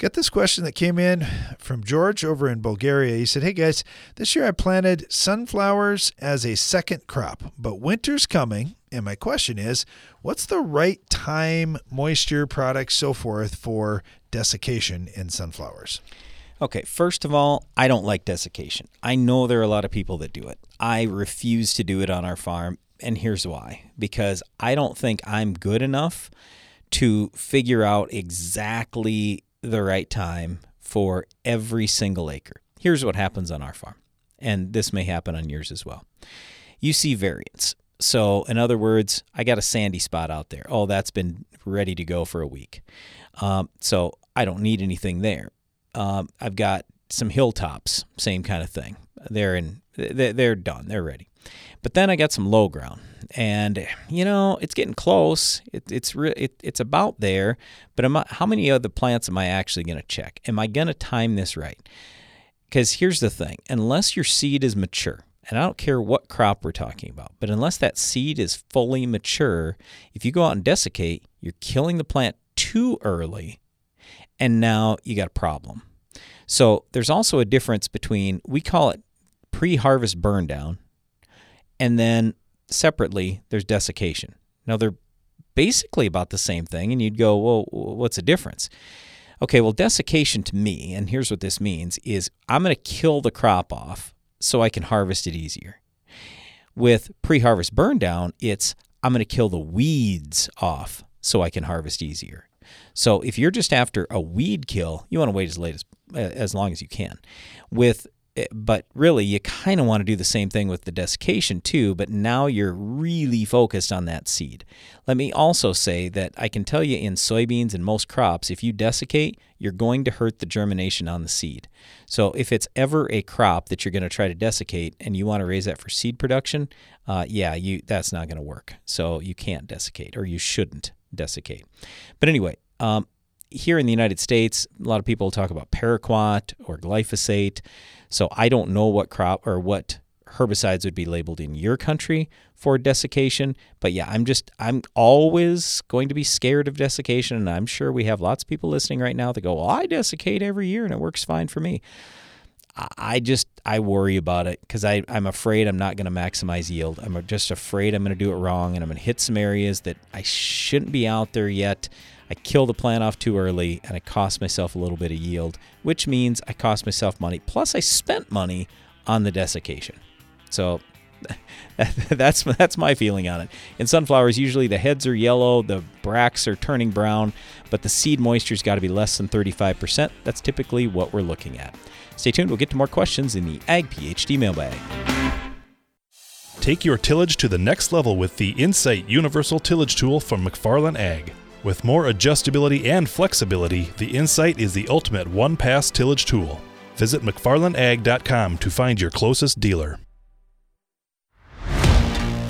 Got this question that came in from George over in Bulgaria. He said, Hey guys, this year I planted sunflowers as a second crop, but winter's coming. And my question is, what's the right time, moisture, products, so forth for desiccation in sunflowers? Okay, first of all, I don't like desiccation. I know there are a lot of people that do it. I refuse to do it on our farm, and here's why because I don't think I'm good enough to figure out exactly the right time for every single acre. Here's what happens on our farm, and this may happen on yours as well. You see variance. So, in other words, I got a sandy spot out there. Oh, that's been ready to go for a week. Um, so, I don't need anything there. Um, I've got some hilltops, same kind of thing. They're in, they're done. They're ready. But then I got some low ground, and you know it's getting close. It, it's re- it, it's about there. But I, how many of the plants am I actually going to check? Am I going to time this right? Because here's the thing: unless your seed is mature, and I don't care what crop we're talking about, but unless that seed is fully mature, if you go out and desiccate, you're killing the plant too early, and now you got a problem. So there's also a difference between we call it pre-harvest burn down and then separately, there's desiccation. Now, they're basically about the same thing, and you'd go, well, what's the difference? Okay, well, desiccation to me, and here's what this means, is I'm going to kill the crop off so I can harvest it easier. With pre harvest burn down, it's I'm going to kill the weeds off so I can harvest easier. So if you're just after a weed kill, you want to wait as late as as long as you can. With but really, you kind of want to do the same thing with the desiccation too, but now you're really focused on that seed. Let me also say that I can tell you in soybeans and most crops, if you desiccate, you're going to hurt the germination on the seed. So if it's ever a crop that you're going to try to desiccate and you want to raise that for seed production, uh, yeah, you that's not going to work. So you can't desiccate, or you shouldn't desiccate. But anyway, um, here in the United States, a lot of people talk about paraquat or glyphosate. So I don't know what crop or what herbicides would be labeled in your country for desiccation. But yeah, I'm just, I'm always going to be scared of desiccation. And I'm sure we have lots of people listening right now that go, well, I desiccate every year and it works fine for me. I just, I worry about it because I'm afraid I'm not going to maximize yield. I'm just afraid I'm going to do it wrong and I'm going to hit some areas that I shouldn't be out there yet. I kill the plant off too early and I cost myself a little bit of yield, which means I cost myself money. Plus, I spent money on the desiccation. So [laughs] that's that's my feeling on it. In sunflowers, usually the heads are yellow, the bracts are turning brown, but the seed moisture's got to be less than 35%. That's typically what we're looking at. Stay tuned. We'll get to more questions in the Ag PhD mailbag. Take your tillage to the next level with the Incite Universal Tillage Tool from McFarlane Ag. With more adjustability and flexibility, the Incite is the ultimate one pass tillage tool. Visit McFarlaneAg.com to find your closest dealer.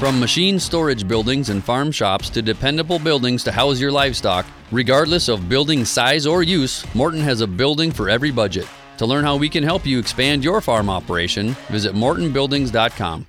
From machine storage buildings and farm shops to dependable buildings to house your livestock, regardless of building size or use, Morton has a building for every budget. To learn how we can help you expand your farm operation, visit mortonbuildings.com.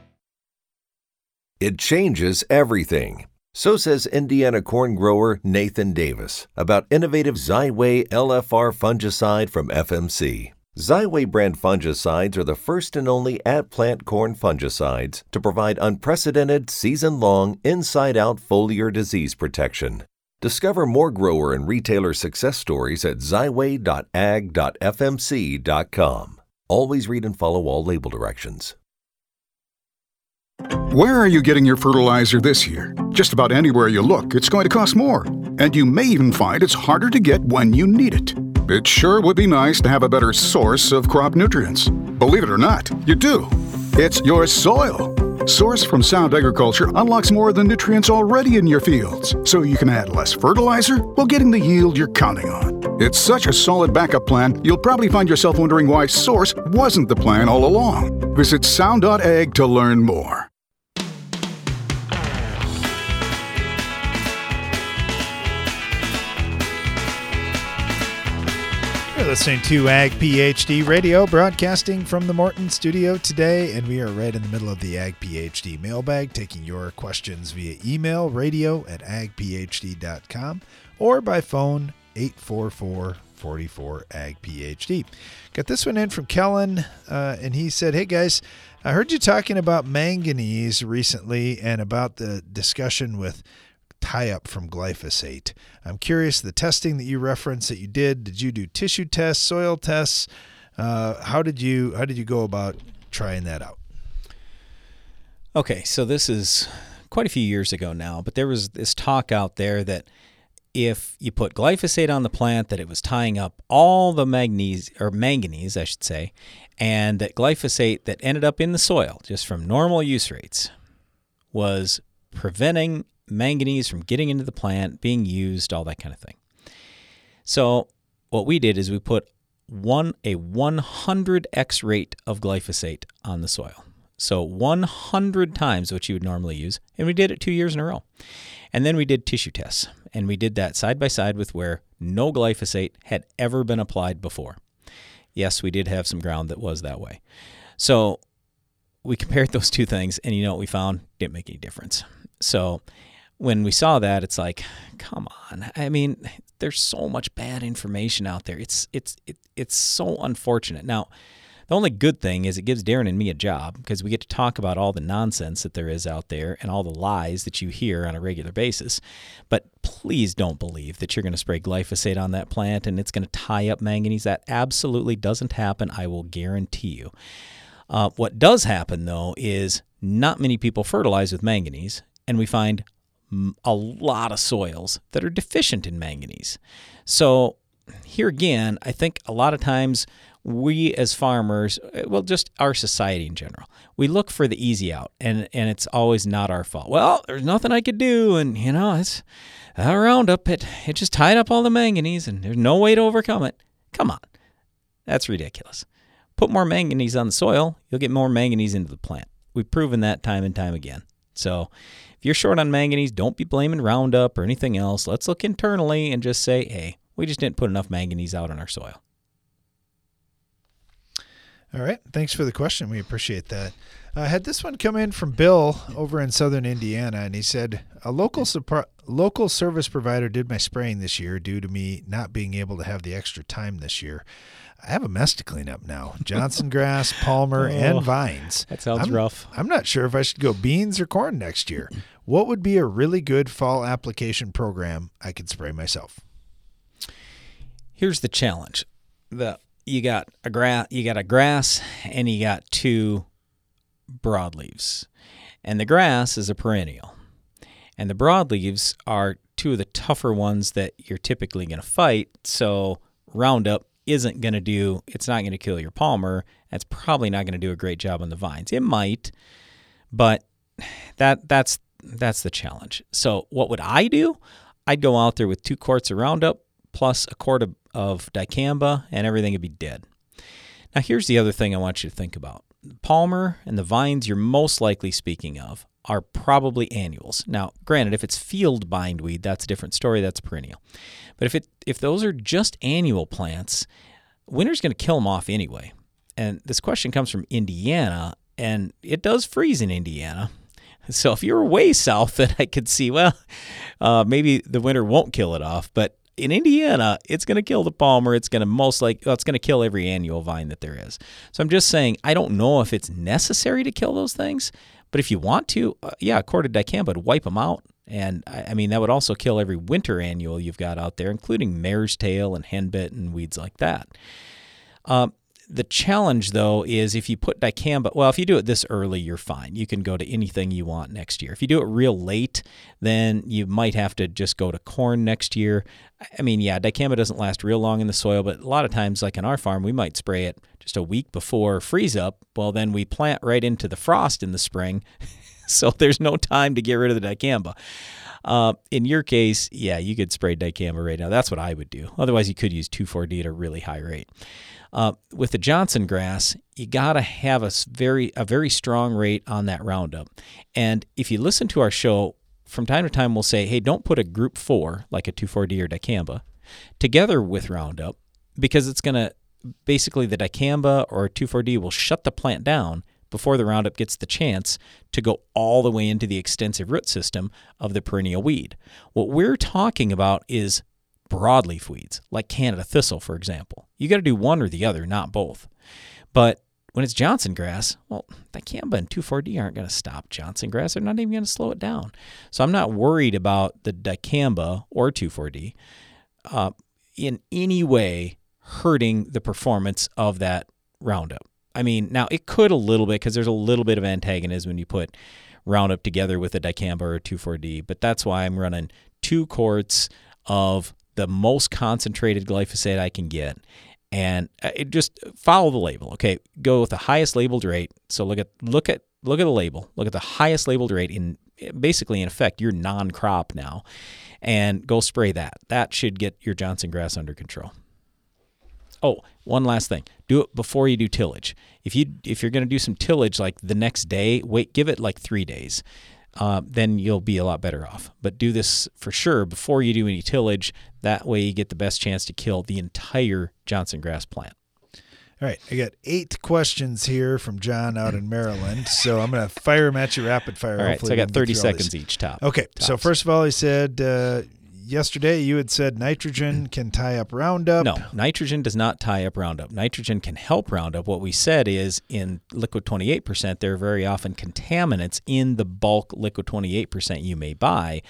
It changes everything. So says Indiana corn grower Nathan Davis about innovative Xyway LFR fungicide from FMC. Xyway brand fungicides are the first and only at plant corn fungicides to provide unprecedented season long inside out foliar disease protection. Discover more grower and retailer success stories at xyway.ag.fmc.com. Always read and follow all label directions. Where are you getting your fertilizer this year? Just about anywhere you look, it's going to cost more. And you may even find it's harder to get when you need it. It sure would be nice to have a better source of crop nutrients. Believe it or not, you do. It's your soil. Source from Sound Agriculture unlocks more of the nutrients already in your fields, so you can add less fertilizer while getting the yield you're counting on. It's such a solid backup plan, you'll probably find yourself wondering why Source wasn't the plan all along. Visit sound.ag to learn more. Listening to Ag PhD Radio, broadcasting from the Morton studio today, and we are right in the middle of the Ag PhD mailbag, taking your questions via email, radio at agphd.com, or by phone 844 44 Ag PhD. Got this one in from Kellen, uh, and he said, Hey guys, I heard you talking about manganese recently and about the discussion with tie up from glyphosate. I'm curious the testing that you referenced that you did, did you do tissue tests, soil tests? Uh, how did you how did you go about trying that out? Okay, so this is quite a few years ago now, but there was this talk out there that if you put glyphosate on the plant, that it was tying up all the manganese or manganese, I should say, and that glyphosate that ended up in the soil just from normal use rates was preventing manganese from getting into the plant, being used, all that kind of thing. So what we did is we put one a 100x rate of glyphosate on the soil. So 100 times what you would normally use, and we did it 2 years in a row. And then we did tissue tests, and we did that side by side with where no glyphosate had ever been applied before. Yes, we did have some ground that was that way. So we compared [laughs] those two things, and you know what we found? Didn't make any difference. So when we saw that, it's like, come on. I mean, there's so much bad information out there. It's it's it, it's so unfortunate. Now, the only good thing is it gives Darren and me a job because we get to talk about all the nonsense that there is out there and all the lies that you hear on a regular basis. But please don't believe that you're going to spray glyphosate on that plant and it's going to tie up manganese. That absolutely doesn't happen. I will guarantee you. Uh, what does happen, though, is not many people fertilize with manganese, and we find a lot of soils that are deficient in manganese. So, here again, I think a lot of times we as farmers, uh, well, just our society in general, we look for the easy out, and and it's always not our fault. Well, there's nothing I could do, and you know, it's a Roundup. It it just tied up all the manganese, and there's no way to overcome it. Come on, that's ridiculous. Put more manganese on the soil, you'll get more manganese into the plant. We've proven that time and time again. So, if you're short on manganese, don't be blaming Roundup or anything else. Let's look internally and just say, hey, we just didn't put enough manganese out on our soil. All right. Thanks for the question. We appreciate that. I uh, had this one come in from Bill over in southern Indiana, and he said a local local service provider did my spraying this year due to me not being able to have the extra time this year. I have a mess to clean up now: Johnson grass, Palmer, oh, and vines. That sounds I'm, rough. I'm not sure if I should go beans or corn next year. What would be a really good fall application program I could spray myself? Here's the challenge: the you got a grass, you got a grass, and you got two broadleaves, and the grass is a perennial, and the broadleaves are two of the tougher ones that you're typically going to fight. So Roundup isn't going to do. It's not going to kill your Palmer. That's probably not going to do a great job on the vines. It might, but that that's that's the challenge. So what would I do? I'd go out there with two quarts of Roundup plus a quart of, of dicamba, and everything would be dead. Now, here's the other thing I want you to think about Palmer and the vines you're most likely speaking of are probably annuals. Now, granted, if it's field bindweed, that's a different story. That's perennial. But if it if those are just annual plants, winter's going to kill them off anyway. And this question comes from Indiana, and it does freeze in Indiana. So if you're way south, [laughs] then I could see well, uh, maybe the winter won't kill it off. But in Indiana, it's going to kill the palmer. It's going to most like well, it's going to kill every annual vine that there is. So I'm just saying I don't know if it's necessary to kill those things, but if you want to, uh, yeah, of dicamba would wipe them out. And I, I, mean that would also kill every winter annual you've got out there, including mare's tail and henbit and weeds like that. Um, the challenge, though, is if you put dicamba, well, if you do it this early, you're fine. You can go to anything you want next year. If you do it real late, then you might have to just go to corn next year. I mean, yeah, dicamba doesn't last real long in the soil, but a lot of times, like on our farm, we might spray it just a week before freeze up. Well, then we plant right into the frost in the spring. [laughs] so there's no time to get rid of the dicamba. Uh, in your case, yeah, you could spray dicamba right now. That's what I would do. Otherwise, you could use 2,4-D at a really high rate. Uh, with the Johnson grass, you got to have a very a very strong rate on that Roundup. And if you listen to our show, from time to time we'll say, hey, don't put a group four like a 2,4-D or dicamba together with Roundup because it's going to basically the dicamba or 2,4-D will shut the plant down before the Roundup gets the chance to go all the way into the extensive root system of the perennial weed. What we're talking about is broadleaf weeds, like Canada thistle, for example. You got to do one or the other, not both. But when it's Johnson grass, well, that dicamba and 2,4-D aren't going to stop Johnson grass. They're not even going to slow it down. So I'm not worried about the dicamba or 2,4-D uh, in any way hurting the performance of that Roundup. I mean, now it could a little bit because there's a little bit of antagonism when you put Roundup together with a dicamba or a 2,4-D, but that's why I'm running two quarts of the most concentrated glyphosate I can get. And uh, just follow the label. Okay, go with the highest labeled rate. So look at look at look at the label. Look at the highest labeled rate in basically in effect your non-crop now, and go spray that. That should get your Johnson grass under control. Oh, one last thing. Do it before you do tillage. If you if you're going to do some tillage like the next day, wait, give it like three days. Uh, then you'll be a lot better off. But do this for sure before you do any tillage. That way, you get the best chance to kill the entire Johnson grass plant. All right, I got eight questions here from John out in Maryland, so I'm going to fire them at you rapid fire. All right, so I got 30 seconds each top. Okay, so first of all, he said uh, yesterday you had said nitrogen can tie up Roundup. No, nitrogen does not tie up Roundup. Nitrogen can help Roundup. What we said is in liquid 28%, there are very often contaminants in the bulk liquid 28% you may buy.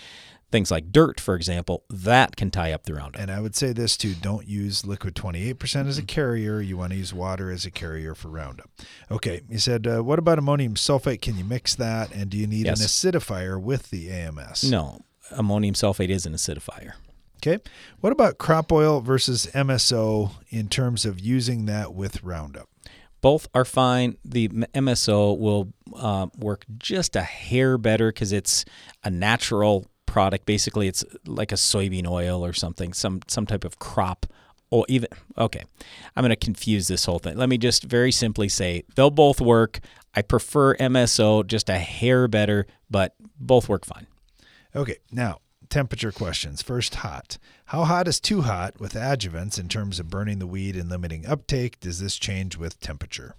Things like dirt, for example, that can tie up the Roundup. And I would say this too don't use liquid 28% as a carrier. You want to use water as a carrier for Roundup. Okay, you said, uh, what about ammonium sulfate? Can you mix that? And do you need Yes. an acidifier with the AMS? No, ammonium sulfate is an acidifier. Okay. What about crop oil versus MSO in terms of using that with Roundup? Both are fine. The MSO will uh, work just a hair better because it's a natural product. Basically, it's like a soybean oil or something, some some type of crop. Or even okay, I'm going to confuse this whole thing. Let me just very simply say they'll both work. I prefer MSO just a hair better, but both work fine. Okay, now temperature questions. First, hot. How hot is too hot with adjuvants in terms of burning the weed and limiting uptake? Does this change with temperature?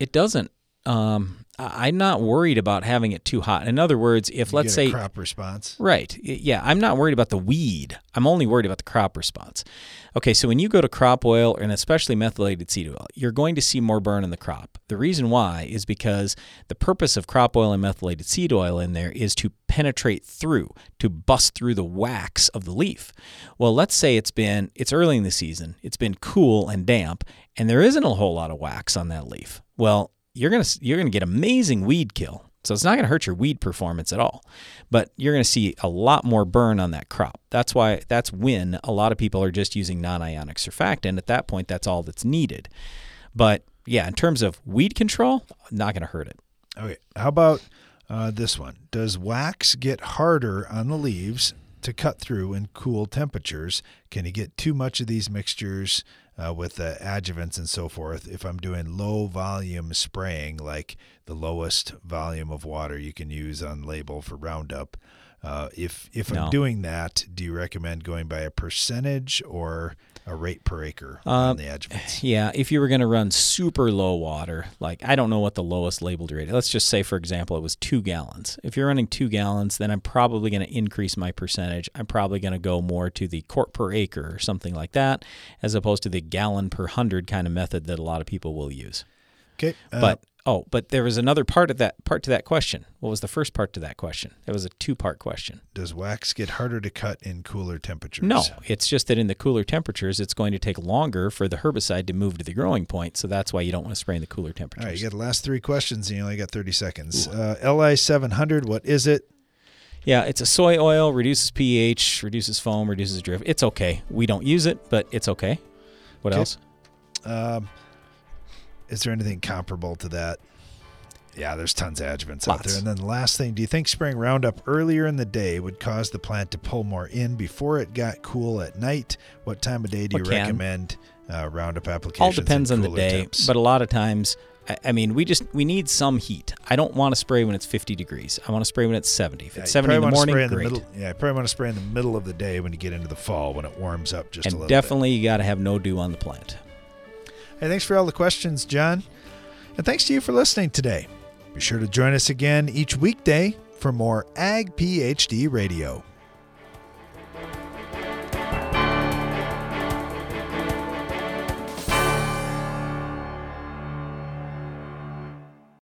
It doesn't. Um, I'm not worried about having it too hot. In other words, if You let's say crop response. Right. Yeah, I'm not worried about the weed. I'm only worried about the crop response. Okay, so when you go to crop oil and especially methylated seed oil, you're going to see more burn in the crop. The reason why is because the purpose of crop oil and methylated seed oil in there is to penetrate through, to bust through the wax of the leaf. Well, let's say it's been it's early in the season, it's been cool and damp, and there isn't a whole lot of wax on that leaf. Well, you're to you're to get amazing weed kill. So it's not going to hurt your weed performance at all. But you're going to see a lot more burn on that crop. That's why that's when a lot of people are just using non-ionic surfactant. At that point, that's all that's needed. But yeah, in terms of weed control, not going to hurt it. Okay, how about uh, this one? Does wax get harder on the leaves to cut through in cool temperatures? Can you get too much of these mixtures uh, with the adjuvants and so forth if I'm doing low volume spraying, like the lowest volume of water you can use on label for Roundup? Uh, if if No. I'm doing that, do you recommend going by a percentage or a rate per acre Uh, on the adjuvants? [sighs] Yeah, if you were going to run super low water, like I don't know what the lowest labeled rate. Let's just say, for example, it was two gallons. If you're running two gallons, then I'm probably going to increase my percentage. I'm probably going to go more to the quart per acre or something like that, as opposed to the gallon per hundred kind of method that a lot of people will use. Okay, uh, but oh, but there was another part of that part to that question. What was the first part to that question? It was a two part question. Does wax get harder to cut in cooler temperatures? No, it's just that in the cooler temperatures, it's going to take longer for the herbicide to move to the growing point. So that's why you don't want to spray in the cooler temperatures. right, you got the last three questions, and you only got 30 seconds. Uh, LI 700, what is it? Yeah, it's a soy oil, reduces pH, reduces foam, reduces drift. It's okay. We don't use it, but it's okay. What Okay. else? Um, is there anything comparable to that? Yeah, there's tons of adjuvants out there. And then the last thing, do you think spraying Roundup earlier in the day would cause the plant to pull more in before it got cool at night? What time of day do you recommend uh, Roundup application? All depends on the day, temps? but a lot of times, I- I mean, we just we need some heat. I don't want to spray when it's 50 degrees. I want to spray when it's 70. If Yeah, it's you 70 in the morning, in the great. middle- yeah, I probably want to spray in the middle of the day when you get into the fall when it warms up just a little. and definitely you got to have no dew on the plant. Hey, thanks for all the questions, John. And thanks to you for listening today. Be sure to join us again each weekday for more Ag PhD Radio.